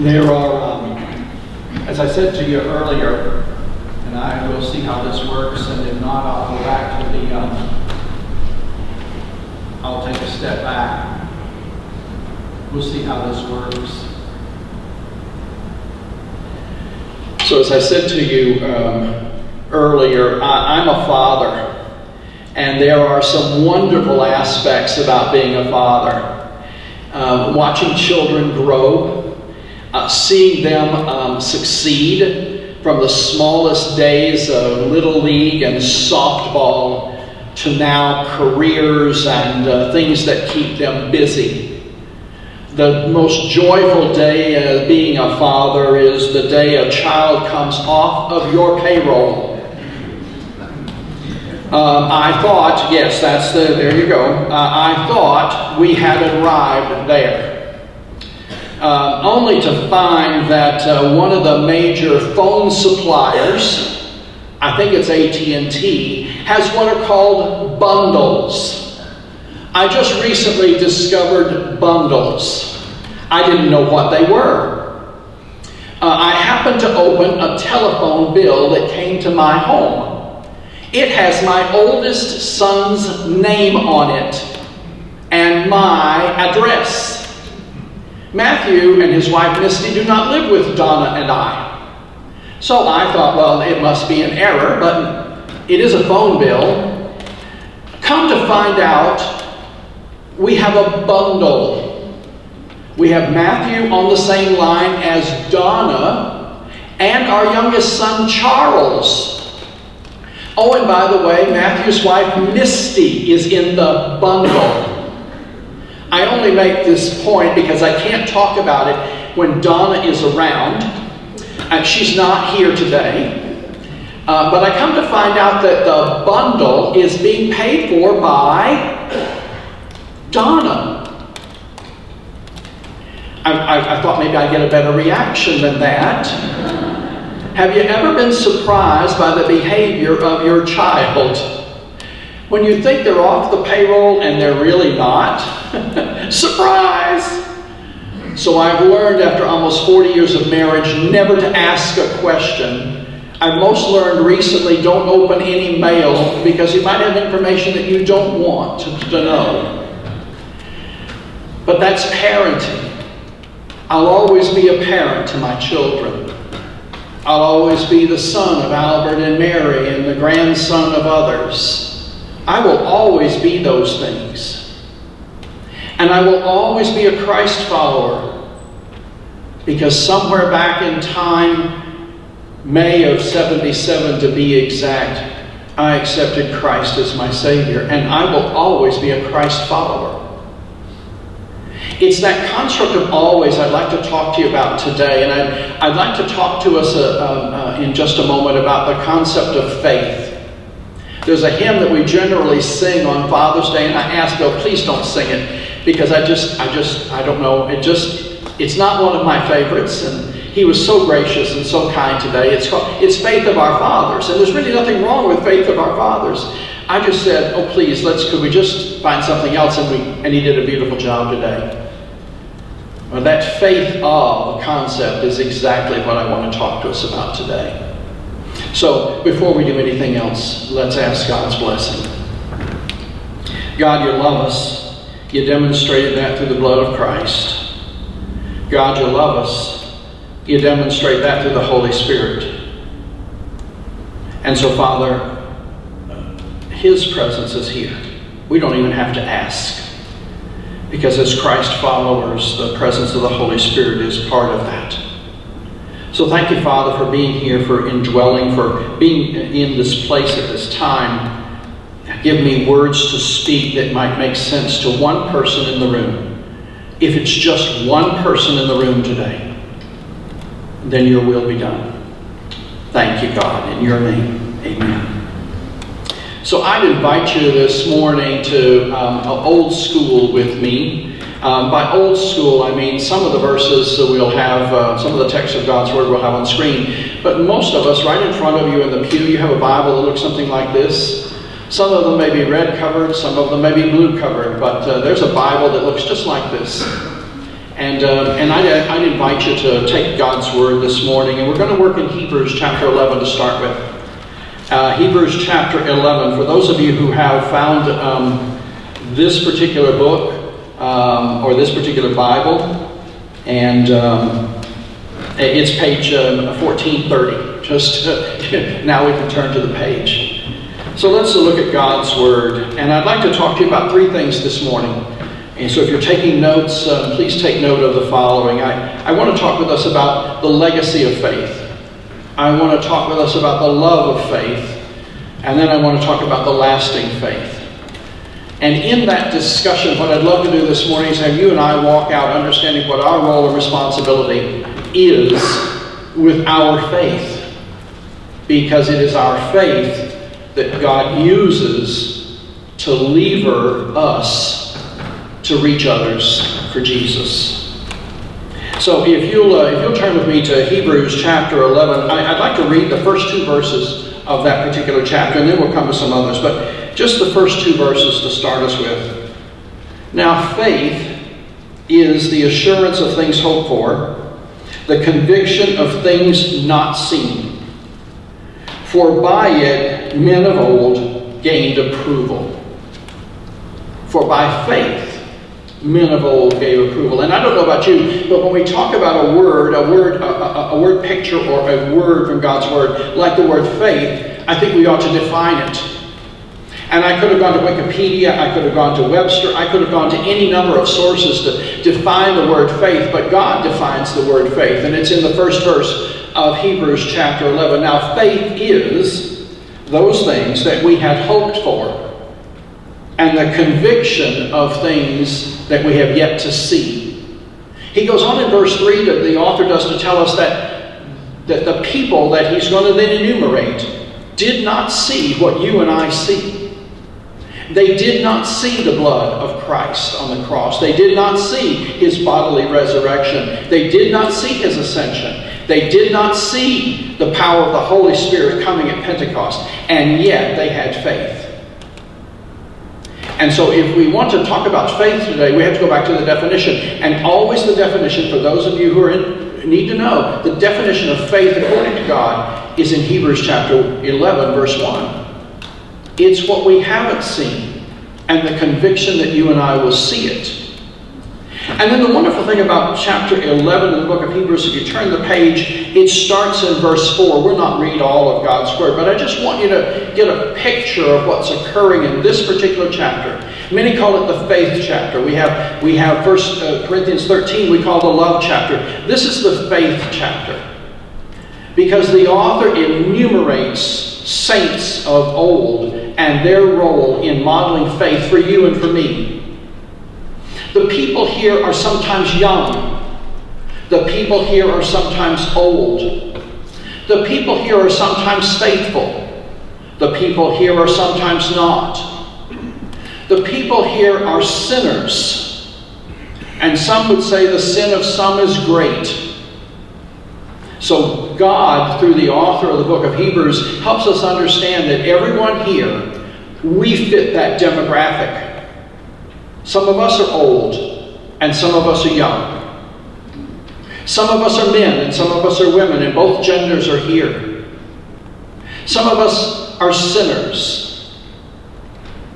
There are, um, as I said to you earlier, and I will see how this works, and if not, I'll go back to the, um, I'll take a step back. We'll see how this works. So as I said to you um, earlier, I, I'm a father, and there are some wonderful aspects about being a father. Uh, watching children grow, uh, seeing them um, succeed from the smallest days of Little League and softball to now careers and uh, things that keep them busy. The most joyful day of being a father is the day a child comes off of your payroll. Um, I thought, yes, that's the, there you go. Uh, I thought we had arrived there. Uh, only to find that uh, one of the major phone suppliers, I think it's AT&T, has what are called bundles. I just recently discovered bundles. I didn't know what they were. Uh, I happened to open a telephone bill that came to my home. It has my oldest son's name on it and my address. Matthew and his wife Misty do not live with Donna and I. So I thought, well, it must be an error, but it is a phone bill. Come to find out, we have a bundle. We have Matthew on the same line as Donna and our youngest son, Charles. Oh, and by the way, Matthew's wife, Misty, is in the bundle. I only make this point because I can't talk about it when Donna is around. And she's not here today. Uh, but I come to find out that the bundle is being paid for by Donna. I, I, I thought maybe I'd get a better reaction than that. Have you ever been surprised by the behavior of your child? When you think they're off the payroll and they're really not? Surprise! So I've learned after almost 40 years of marriage never to ask a question. I've most learned recently don't open any mail because you might have information that you don't want to, to know. But that's parenting. I'll always be a parent to my children. I'll always be the son of Albert and Mary and the grandson of others. I will always be those things. And I will always be a Christ follower because somewhere back in time, May of 77 to be exact, I accepted Christ as my Savior, and I will always be a Christ follower. It's that construct of always I'd like to talk to you about today. And I'd, I'd like to talk to us uh, uh, in just a moment about the concept of faith. There's a hymn that we generally sing on Father's Day, and I ask Bill, please don't sing it because I just, I just, I don't know. It just, it's not one of my favorites. And he was so gracious and so kind today. It's called, it's Faith of Our Fathers. And there's really nothing wrong with Faith of Our Fathers. I just said, oh, please, let's, could we just find something else? And, we, and he did a beautiful job today. Well, that faith of concept is exactly what I want to talk to us about today. So, before we do anything else, let's ask God's blessing. God, you love us. You demonstrated that through the blood of Christ. God, you love us. You demonstrate that through the Holy Spirit. And so, Father, His presence is here. We don't even have to ask. Because as Christ followers, the presence of the Holy Spirit is part of that. So thank you, Father, for being here, for indwelling, for being in this place at this time. Give me words to speak that might make sense to one person in the room. If it's just one person in the room today, then your will be done. Thank you, God. In your name, amen. So I'd invite you this morning to um, old school with me. Um, by old school, I mean some of the verses that we'll have, uh, some of the text of God's Word we'll have on screen. But most of us, right in front of you in the pew, you have a Bible that looks something like this. Some of them may be red covered, some of them may be blue covered, but uh, there's a Bible that looks just like this. And, uh, and I'd, I'd invite you to take God's Word this morning, and we're going to work in Hebrews chapter 11 to start with. Uh, Hebrews chapter 11. For those of you who have found um, this particular book um, or this particular Bible, and um, it's page 1430. Um, Just now we can turn to the page. So let's look at God's Word. And I'd like to talk to you about three things this morning. And so if you're taking notes, uh, please take note of the following. I, I want to talk with us about the legacy of faith. I want to talk with us about the love of faith. And then I want to talk about the lasting faith. And in that discussion, what I'd love to do this morning is have you and I walk out understanding what our role and responsibility is with our faith. Because it is our faith that God uses to lever us to reach others for Jesus. So if you'll, uh, if you'll turn with me to Hebrews chapter 11, I, I'd like to read the first two verses of that particular chapter, and then we'll come to some others. But just the first two verses to start us with. Now, faith is the assurance of things hoped for, the conviction of things not seen. For by it men of old gained approval. For by faith men of old gave approval. And I don't know about you, but when we talk about a word, a word, a, a, a, word picture or a word from God's word, like the word faith, I think we ought to define it. And I could have gone to Wikipedia, I could have gone to Webster, I could have gone to any number of sources to define the word faith, but God defines the word faith, and it's in the first verse of Hebrews chapter 11. Now, faith is those things that we had hoped for and the conviction of things that we have yet to see. He goes on in verse 3 that the author does to tell us that, that the people that he's going to then enumerate did not see what you and I see. They did not see the blood of Christ on the cross. They did not see his bodily resurrection. They did not see his ascension. They did not see the power of the Holy Spirit coming at Pentecost. And yet they had faith. And so if we want to talk about faith today, we have to go back to the definition. And always the definition, for those of you who in, need to know, the definition of faith according to God is in Hebrews chapter 11, verse 1. It's what we haven't seen and the conviction that you and I will see it. And then the wonderful thing about chapter 11 in the book of Hebrews, if you turn the page, it starts in verse 4. We'll not read all of God's word, but I just want you to get a picture of what's occurring in this particular chapter. Many call it the faith chapter. We have, we have First uh, Corinthians 13, we call the love chapter. This is the faith chapter. Because the author enumerates saints of old and their role in modeling faith for you and for me. The people here are sometimes young. The people here are sometimes old. The people here are sometimes faithful. The people here are sometimes not. The people here are sinners. And some would say the sin of some is great. So, God, through the author of the book of Hebrews, helps us understand that everyone here, we fit that demographic. Some of us are old, and some of us are young. Some of us are men, and some of us are women, and both genders are here. Some of us are sinners.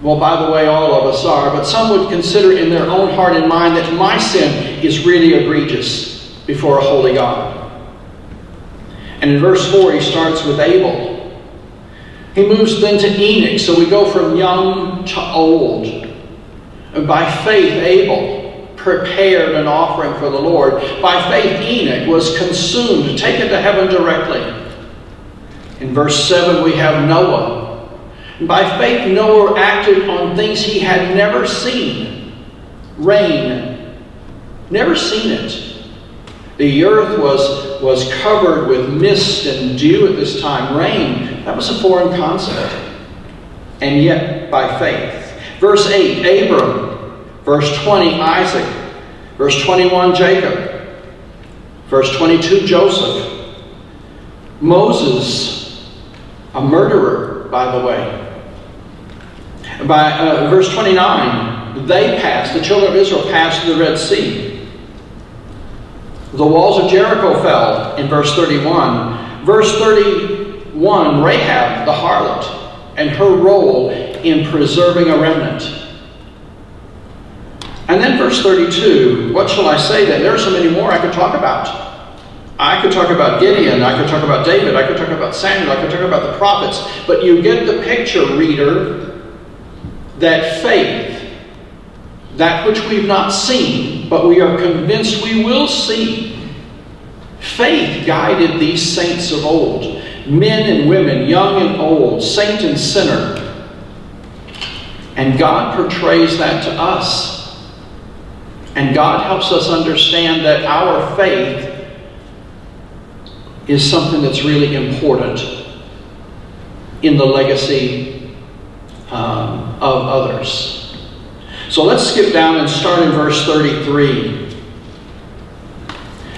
Well, by the way, all of us are, but some would consider in their own heart and mind that my sin is really egregious before a holy God. And in verse 4, he starts with Abel. He moves then to Enoch, so we go from young to old. By faith, Abel prepared an offering for the Lord. By faith, Enoch was consumed, taken to heaven directly. In verse 7, we have Noah. By faith, Noah acted on things he had never seen rain. Never seen it. The earth was, was covered with mist and dew at this time. Rain, that was a foreign concept. And yet, by faith, Verse 8, Abram. Verse 20, Isaac. Verse 21, Jacob. Verse 22, Joseph. Moses, a murderer, by the way. By uh, verse 29, they passed, the children of Israel passed the Red Sea. The walls of Jericho fell in verse 31. Verse 31, Rahab the harlot and her role in preserving a remnant. And then verse 32, what shall I say then? There are so many more I could talk about. I could talk about Gideon, I could talk about David, I could talk about Samuel, I could talk about the prophets, but you get the picture, reader, that faith, that which we've not seen, but we are convinced we will see, faith guided these saints of old, men and women, young and old, saint and sinner. And God portrays that to us. And God helps us understand that our faith is something that's really important in the legacy um, of others. So let's skip down and start in verse 33.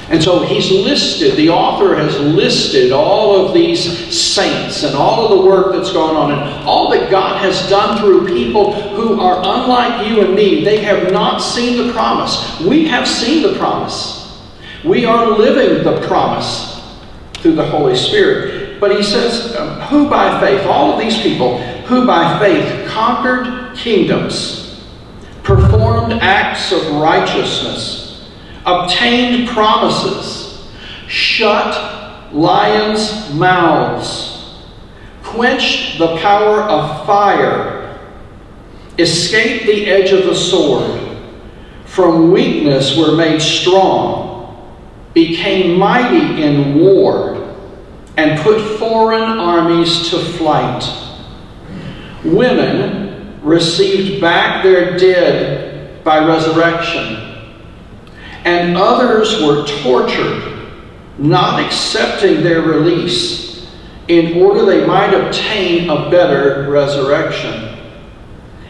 And so he's listed, the author has listed all of these saints and all of the work that's gone on and all that God has done through people who are unlike you and me. They have not seen the promise. We have seen the promise. We are living the promise through the Holy Spirit. But he says, who by faith, all of these people, who by faith conquered kingdoms, performed acts of righteousness, obtained promises, shut lions' mouths, quenched the power of fire, escaped the edge of the sword, from weakness were made strong, became mighty in war and put foreign armies to flight. Women received back their dead by resurrection, and others were tortured, not accepting their release, in order they might obtain a better resurrection.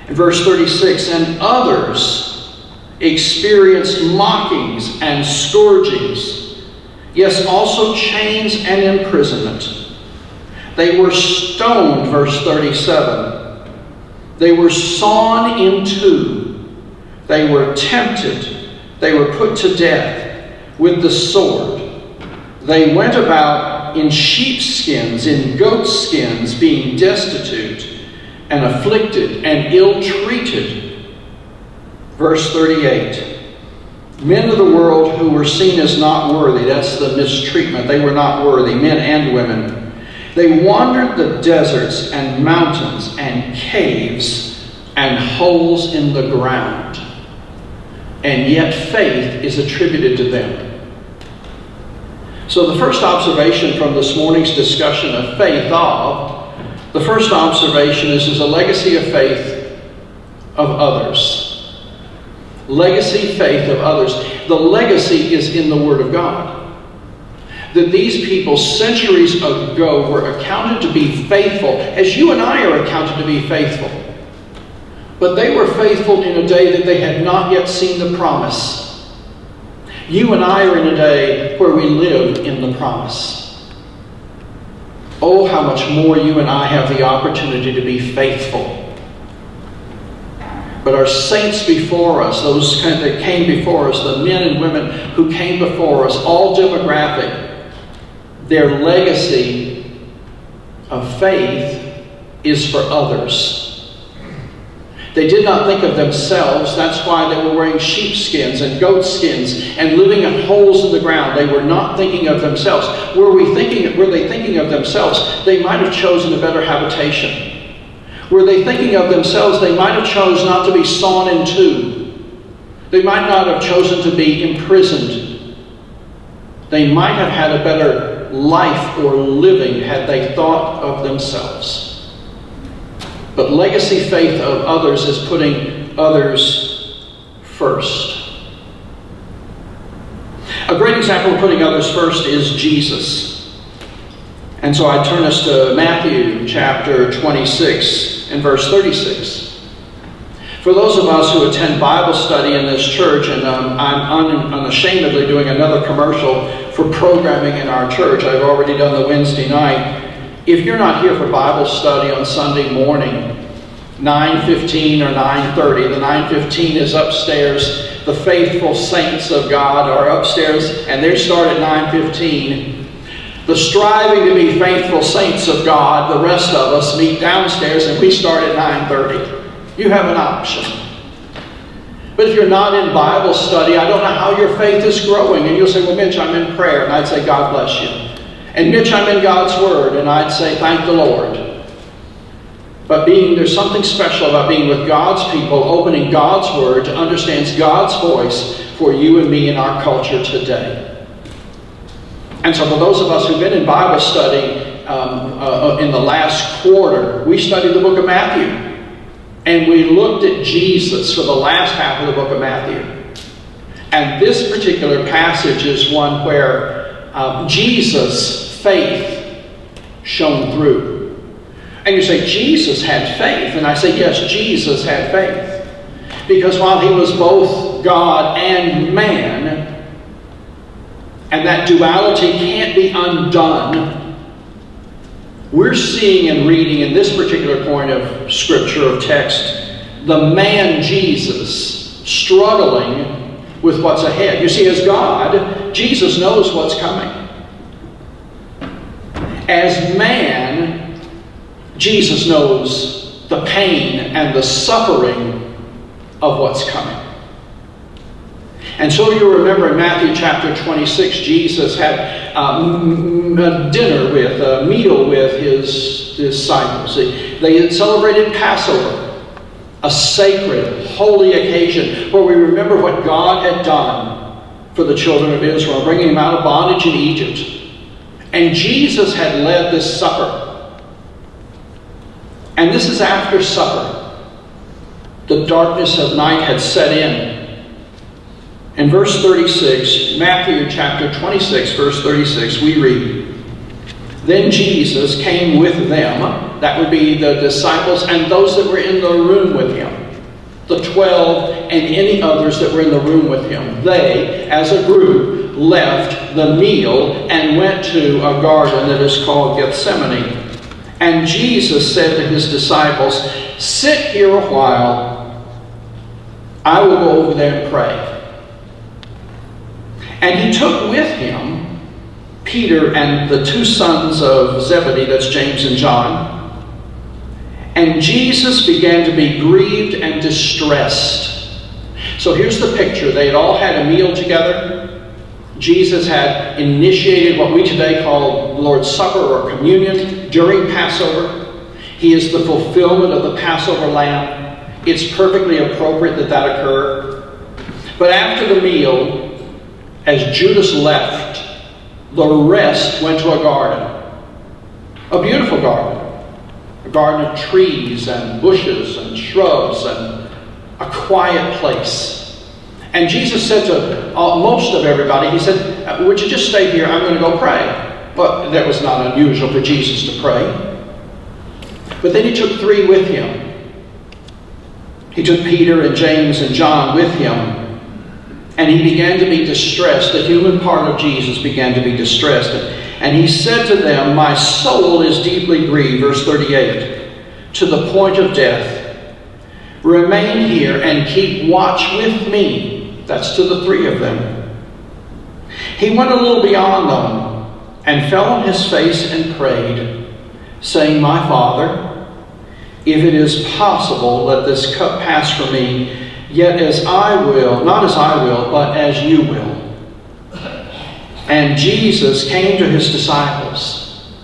In verse 36, and others experienced mockings and scourgings Yes, also chains and imprisonment. They were stoned, verse 37. They were sawn in two. They were tempted. They were put to death with the sword. They went about in sheepskins, in goatskins, being destitute and afflicted and ill treated. Verse 38 Men of the world who were seen as not worthy, that's the mistreatment. They were not worthy, men and women. They wandered the deserts and mountains and caves and holes in the ground. And yet faith is attributed to them. So, the first observation from this morning's discussion of faith of, the first observation is, is a legacy of faith of others legacy faith of others. The legacy is in the Word of God. That these people centuries ago were accounted to be faithful, as you and I are accounted to be faithful. But they were faithful in a day that they had not yet seen the promise. You and I are in a day where we live in the promise. Oh, how much more you and I have the opportunity to be faithful but our saints before us, those that came before us, the men and women who came before us, all demographic, their legacy of faith is for others. They did not think of themselves. That's why they were wearing sheepskins and goatskins and living in holes in the ground. They were not thinking of themselves. Were we thinking? Were they thinking of themselves? They might have chosen a better habitation. Were they thinking of themselves, they might have chosen not to be sawn in two. They might not have chosen to be imprisoned. They might have had a better life or living had they thought of themselves. But legacy faith of others is putting others first. A great example of putting others first is Jesus. And so I turn us to Matthew chapter 26 and verse 36. For those of us who attend Bible study in this church, and um, I'm un- unashamedly doing another commercial for programming in our church, I've already done the Wednesday night. If you're not here for Bible study on Sunday morning, 9:15 or 9:30. The 9:15 is upstairs. The faithful saints of God are upstairs, and they start at 9:15. The striving to be faithful saints of God, the rest of us meet downstairs, and we start at 9:30. You have an option. But if you're not in Bible study, I don't know how your faith is growing. And you'll say, Well, Mitch, I'm in prayer. And I'd say, God bless you. And Mitch, I'm in God's Word. And I'd say, Thank the Lord. But being there's something special about being with God's people, opening God's Word to understand God's voice for you and me in our culture today. And so, for those of us who've been in Bible study um, uh, in the last quarter, we studied the book of Matthew. And we looked at Jesus for the last half of the book of Matthew. And this particular passage is one where um, Jesus' faith shone through. And you say, Jesus had faith. And I say, yes, Jesus had faith. Because while he was both God and man, and that duality can't be undone, we're seeing and reading in this particular point of scripture, of text, the man Jesus struggling with what's ahead. You see, as God, Jesus knows what's coming. As man, Jesus knows the pain and the suffering of what's coming. And so you remember in Matthew chapter 26, Jesus had um, a dinner with, a meal with his disciples. They had celebrated Passover, a sacred, holy occasion where we remember what God had done for the children of Israel, bringing them out of bondage in Egypt. And Jesus had led this supper. And this is after supper. The darkness of night had set in. In verse 36, Matthew chapter 26, verse 36, we read, Then Jesus came with them, that would be the disciples and those that were in the room with him, the twelve and any others that were in the room with him. They, as a group, left the meal and went to a garden that is called Gethsemane and Jesus said to his disciples, Sit here a while. I will go over there and pray. And he took with him Peter and the two sons of Zebedee, that's James and John. And Jesus began to be grieved and distressed. So here's the picture. They had all had a meal together. Jesus had initiated what we today call Lord's Supper or communion during Passover. He is the fulfillment of the Passover lamb. It's perfectly appropriate that that occur. But after the meal, as Judas left, the rest went to a garden, a beautiful garden, a garden of trees and bushes and shrubs and a quiet place. And Jesus said to all, most of everybody, He said, uh, Would you just stay here? I'm going to go pray. But that was not unusual for Jesus to pray. But then He took three with Him. He took Peter and James and John with Him. And He began to be distressed. The human part of Jesus began to be distressed. And He said to them, My soul is deeply grieved, verse 38, to the point of death. Remain here and keep watch with me. That's to the three of them. He went a little beyond them and fell on his face and prayed, saying, My Father, if it is possible, let this cup pass from me, yet as I will, not as I will, but as you will. And Jesus came to his disciples,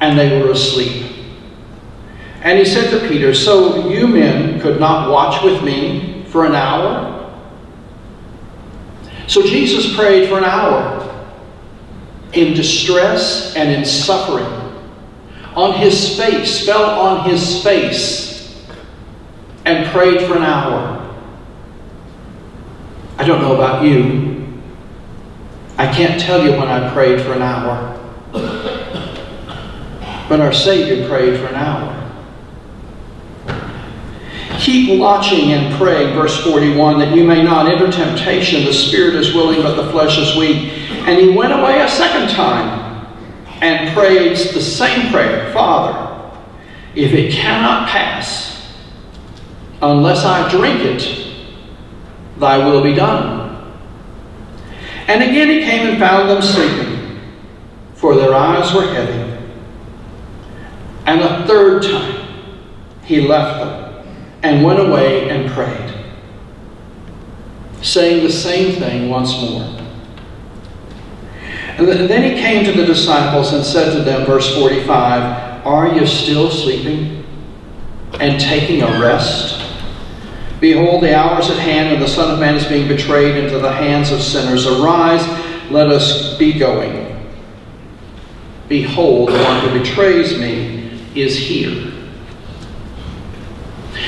and they were asleep. And he said to Peter, So you men could not watch with me for an hour? So Jesus prayed for an hour in distress and in suffering. On his face, fell on his face, and prayed for an hour. I don't know about you. I can't tell you when I prayed for an hour. But our Savior prayed for an hour. Keep watching and praying, verse 41, that you may not enter temptation. The spirit is willing, but the flesh is weak. And he went away a second time and prayed the same prayer Father, if it cannot pass, Unless I drink it, thy will be done. And again he came and found them sleeping, for their eyes were heavy. And a third time he left them and went away and prayed, saying the same thing once more. And then he came to the disciples and said to them, verse 45, Are you still sleeping and taking a rest? Behold, the hour is at hand, and the Son of Man is being betrayed into the hands of sinners. Arise, let us be going. Behold, the one who betrays me is here.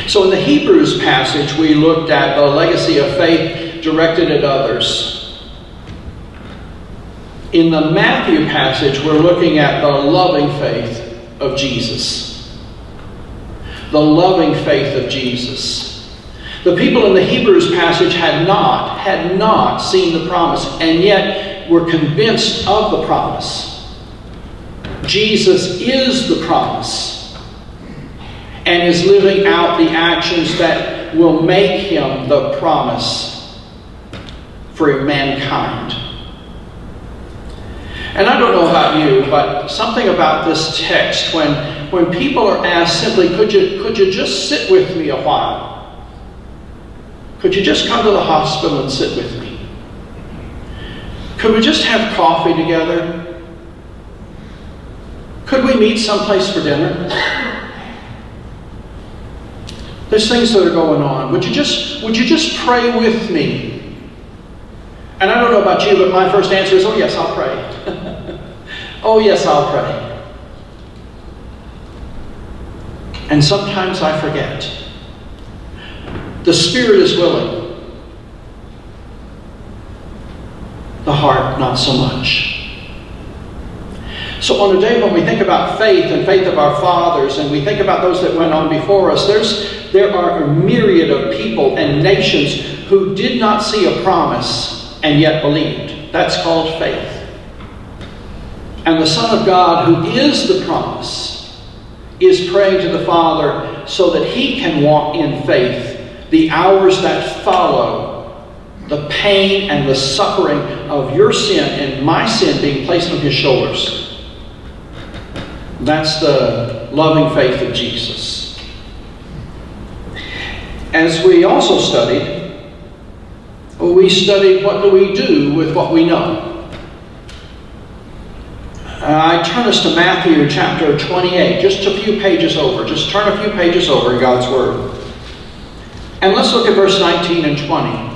So, in the Hebrews passage, we looked at the legacy of faith directed at others. In the Matthew passage, we're looking at the loving faith of Jesus. The loving faith of Jesus. The people in the Hebrews passage had not, had not seen the promise, and yet were convinced of the promise. Jesus is the promise and is living out the actions that will make him the promise for mankind. And I don't know about you, but something about this text, when, when people are asked simply, could you, could you just sit with me a while? Could you just come to the hospital and sit with me? Could we just have coffee together? Could we meet someplace for dinner? There's things that are going on. Would you just, would you just pray with me? And I don't know about you, but my first answer is, oh, yes, I'll pray. oh, yes, I'll pray. And sometimes I forget. The spirit is willing, the heart not so much. So, on a day when we think about faith and faith of our fathers, and we think about those that went on before us, there's, there are a myriad of people and nations who did not see a promise and yet believed. That's called faith. And the Son of God, who is the promise, is praying to the Father so that he can walk in faith the hours that follow the pain and the suffering of your sin and my sin being placed on his shoulders. That's the loving faith of Jesus. As we also studied, we studied what do we do with what we know. Uh, I turn us to Matthew chapter 28, just a few pages over. Just turn a few pages over in God's Word. And let's look at verse 19 and 20.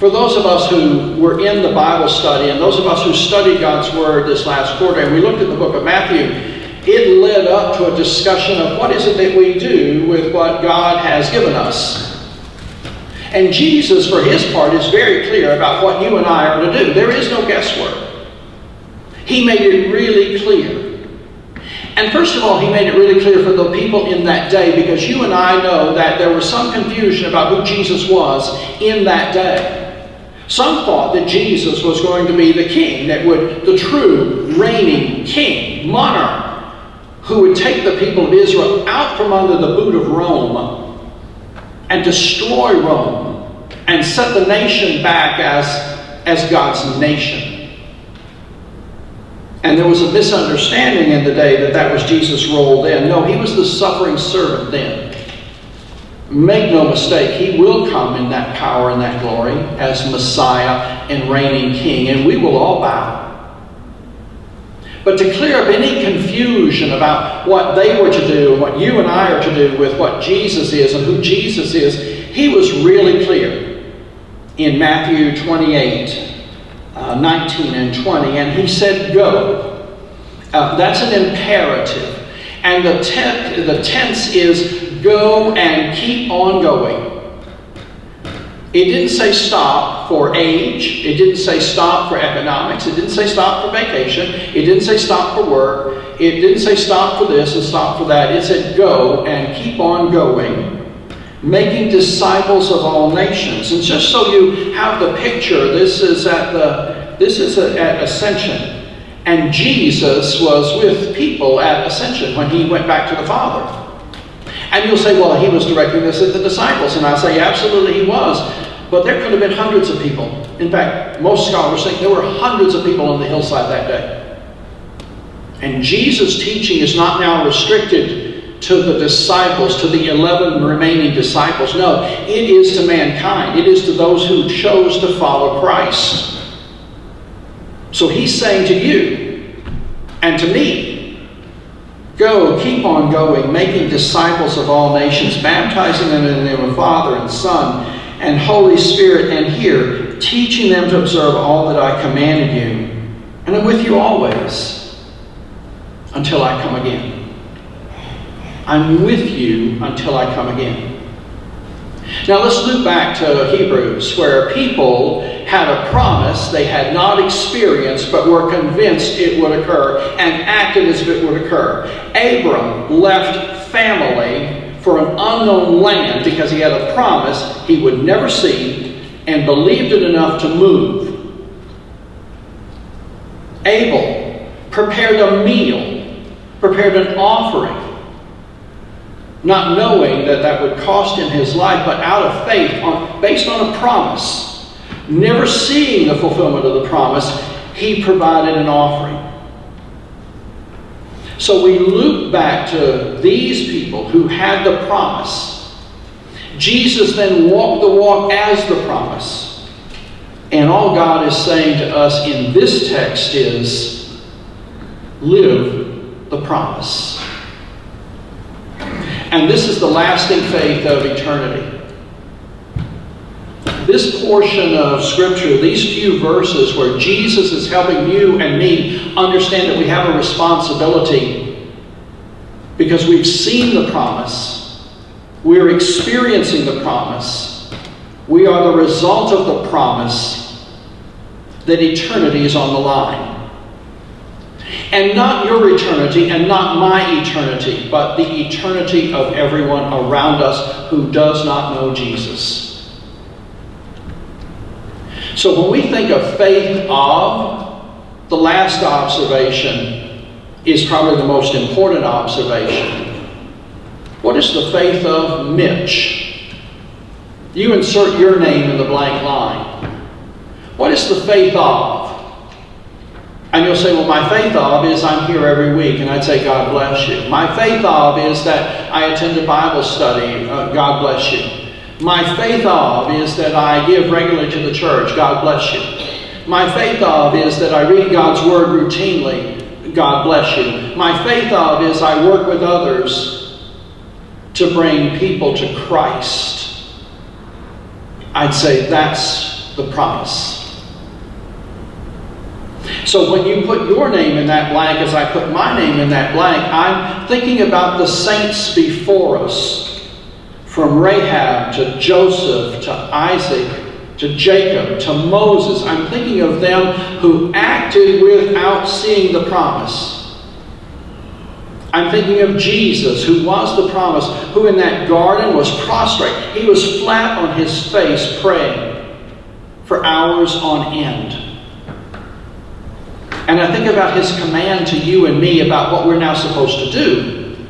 For those of us who were in the Bible study and those of us who studied God's Word this last quarter, and we looked at the book of Matthew, it led up to a discussion of what is it that we do with what God has given us. And Jesus, for his part, is very clear about what you and I are to do. There is no guesswork. He made it really clear. And first of all, he made it really clear for the people in that day because you and I know that there was some confusion about who Jesus was in that day. Some thought that Jesus was going to be the king, that would, the true reigning king, monarch, who would take the people of Israel out from under the boot of Rome and destroy Rome and set the nation back as, as God's nation. And there was a misunderstanding in the day that that was Jesus rolled in. No, he was the suffering servant then. Make no mistake, he will come in that power and that glory as Messiah and reigning king, and we will all bow. But to clear up any confusion about what they were to do and what you and I are to do with what Jesus is and who Jesus is, he was really clear in Matthew 28 uh, 19 and 20. And he said, Go. Uh, that's an imperative. And the, te- the tense is go and keep on going. It didn't say stop for age. It didn't say stop for economics. It didn't say stop for vacation. It didn't say stop for work. It didn't say stop for this and stop for that. It said go and keep on going, making disciples of all nations. And just so you have the picture, this is at the this is at Ascension. And Jesus was with people at Ascension when he went back to the Father. And you'll say, well, he was directing this at the disciples. And I say, absolutely, he was. But there could have been hundreds of people. In fact, most scholars think there were hundreds of people on the hillside that day. And Jesus' teaching is not now restricted to the disciples, to the 11 remaining disciples. No, it is to mankind, it is to those who chose to follow Christ. So he's saying to you and to me, Go, keep on going, making disciples of all nations, baptizing them in the name of Father and Son and Holy Spirit, and here, teaching them to observe all that I commanded you. And I'm with you always until I come again. I'm with you until I come again. Now let's look back to Hebrews, where people had a promise they had not experienced but were convinced it would occur and acted as if it would occur. Abram left family for an unknown land because he had a promise he would never see and believed it enough to move. Abel prepared a meal, prepared an offering not knowing that that would cost him his life, but out of faith, on, based on a promise, never seeing the fulfillment of the promise, he provided an offering. So we loop back to these people who had the promise. Jesus then walked the walk as the promise. And all God is saying to us in this text is live the promise. And this is the lasting faith of eternity. This portion of Scripture, these few verses where Jesus is helping you and me understand that we have a responsibility because we've seen the promise, we're experiencing the promise, we are the result of the promise that eternity is on the line. And not your eternity and not my eternity, but the eternity of everyone around us who does not know Jesus. So when we think of faith of, the last observation is probably the most important observation. What is the faith of Mitch? You insert your name in the blank line. What is the faith of? And you'll say, well, my faith of is I'm here every week, and I'd say, God bless you. My faith of is that I attend a Bible study, uh, God bless you. My faith of is that I give regularly to the church, God bless you. My faith of is that I read God's Word routinely, God bless you. My faith of is I work with others to bring people to Christ. I'd say that's the promise. So when you put your name in that blank, as I put my name in that blank, I'm thinking about the saints before us, from Rahab to Joseph to Isaac to Jacob to Moses. I'm thinking of them who acted without seeing the promise. I'm thinking of Jesus, who was the promise, who in that garden was prostrate. He was flat on his face praying for hours on end. And I think about his command to you and me about what we're now supposed to do.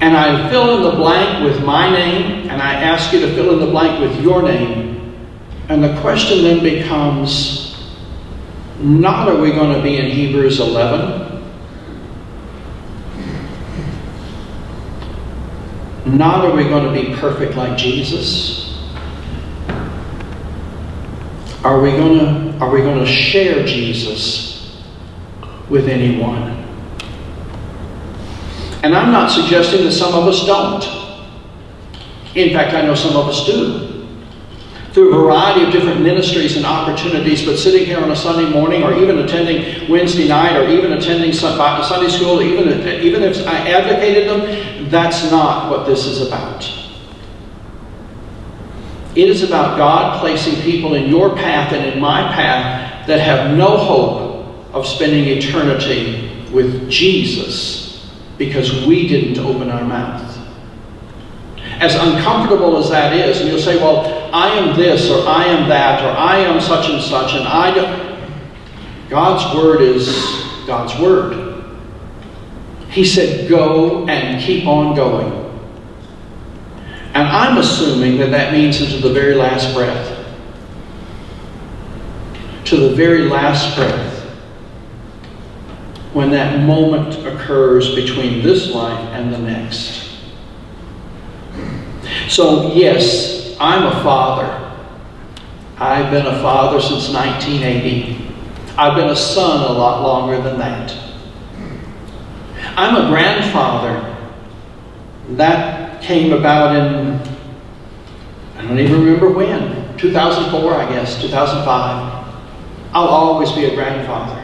And I fill in the blank with my name, and I ask you to fill in the blank with your name. And the question then becomes not are we going to be in Hebrews 11? Not are we going to be perfect like Jesus? Are we going to, are we to share Jesus with anyone? And I'm not suggesting that some of us don't. In fact, I know some of us do. Through a variety of different ministries and opportunities, but sitting here on a Sunday morning, or even attending Wednesday night, or even attending Sunday school, even, even if I advocated them, that's not what this is about. It is about God placing people in your path and in my path that have no hope of spending eternity with Jesus because we didn't open our mouth. As uncomfortable as that is, and you'll say, well, I am this, or I am that, or I am such and such, and I don't. God's Word is God's Word. He said, Go and keep on going. And I'm assuming that that means into the very last breath. To the very last breath. When that moment occurs between this life and the next. So, yes, I'm a father. I've been a father since 1980. I've been a son a lot longer than that. I'm a grandfather. That came about in, I don't even remember when, 2004, I guess, 2005. I'll always be a grandfather.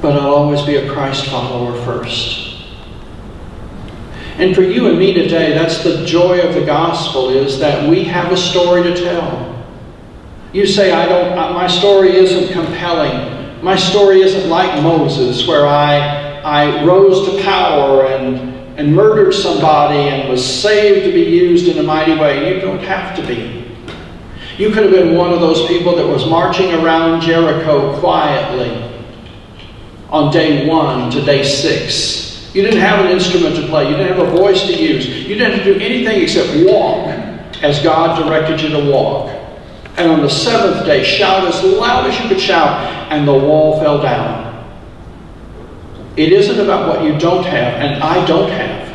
But I'll always be a Christ follower first. And for you and me today, that's the joy of the gospel is that we have a story to tell. You say, I don't, uh, my story isn't compelling. My story isn't like Moses, where I, I rose to power and, and murdered somebody and was saved to be used in a mighty way. You don't have to be. You could have been one of those people that was marching around Jericho quietly on day one to day six. You didn't have an instrument to play. You didn't have a voice to use. You didn't have to do anything except walk as God directed you to walk. And on the seventh day, shout as loud as you could shout, and the wall fell down. It isn't about what you don't have, and I don't have.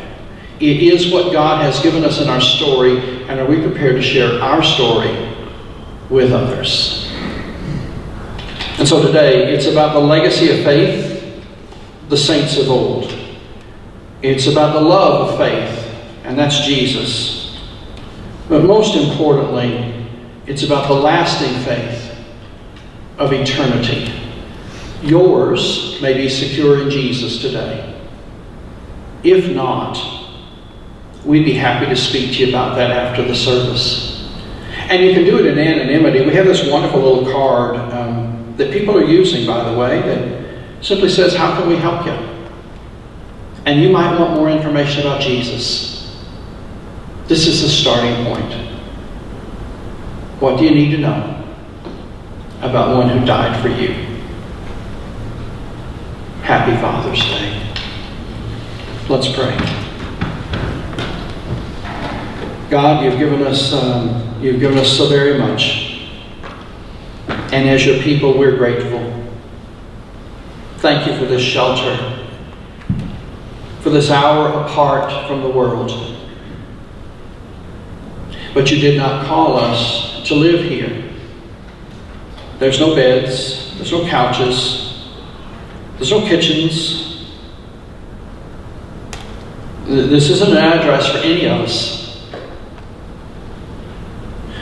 It is what God has given us in our story, and are we prepared to share our story with others? And so today, it's about the legacy of faith, the saints of old. It's about the love of faith, and that's Jesus. But most importantly, it's about the lasting faith of eternity. Yours may be secure in Jesus today. If not, we'd be happy to speak to you about that after the service. And you can do it in anonymity. We have this wonderful little card um, that people are using, by the way, that simply says, How can we help you? And you might want more information about Jesus. This is the starting point. What do you need to know about one who died for you? Happy Father's Day. Let's pray. God, you've given us um, you've given us so very much, and as your people, we're grateful. Thank you for this shelter, for this hour apart from the world. But you did not call us to live here. There's no beds, there's no couches, there's no kitchens. This isn't an address for any of us.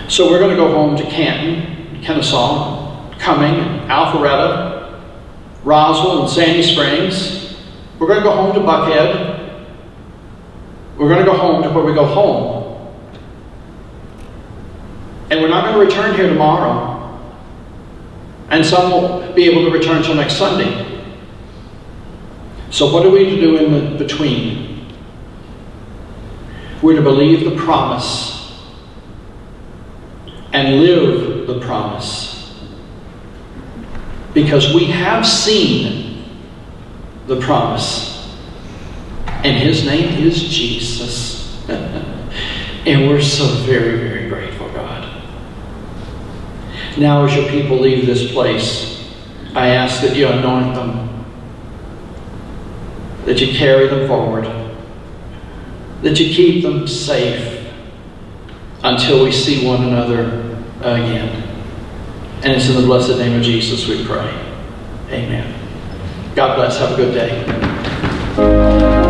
So we're going to go home to Canton, Kennesaw, Cumming, Alpharetta, Roswell, and Sandy Springs. We're going to go home to Buckhead. We're going to go home to where we go home and we're not going to return here tomorrow. And some will be able to return until next Sunday. So, what are we to do in between? We're to believe the promise and live the promise. Because we have seen the promise. And his name is Jesus. and we're so very, very grateful, God. Now, as your people leave this place, I ask that you anoint them, that you carry them forward, that you keep them safe until we see one another again. And it's in the blessed name of Jesus we pray. Amen. God bless. Have a good day.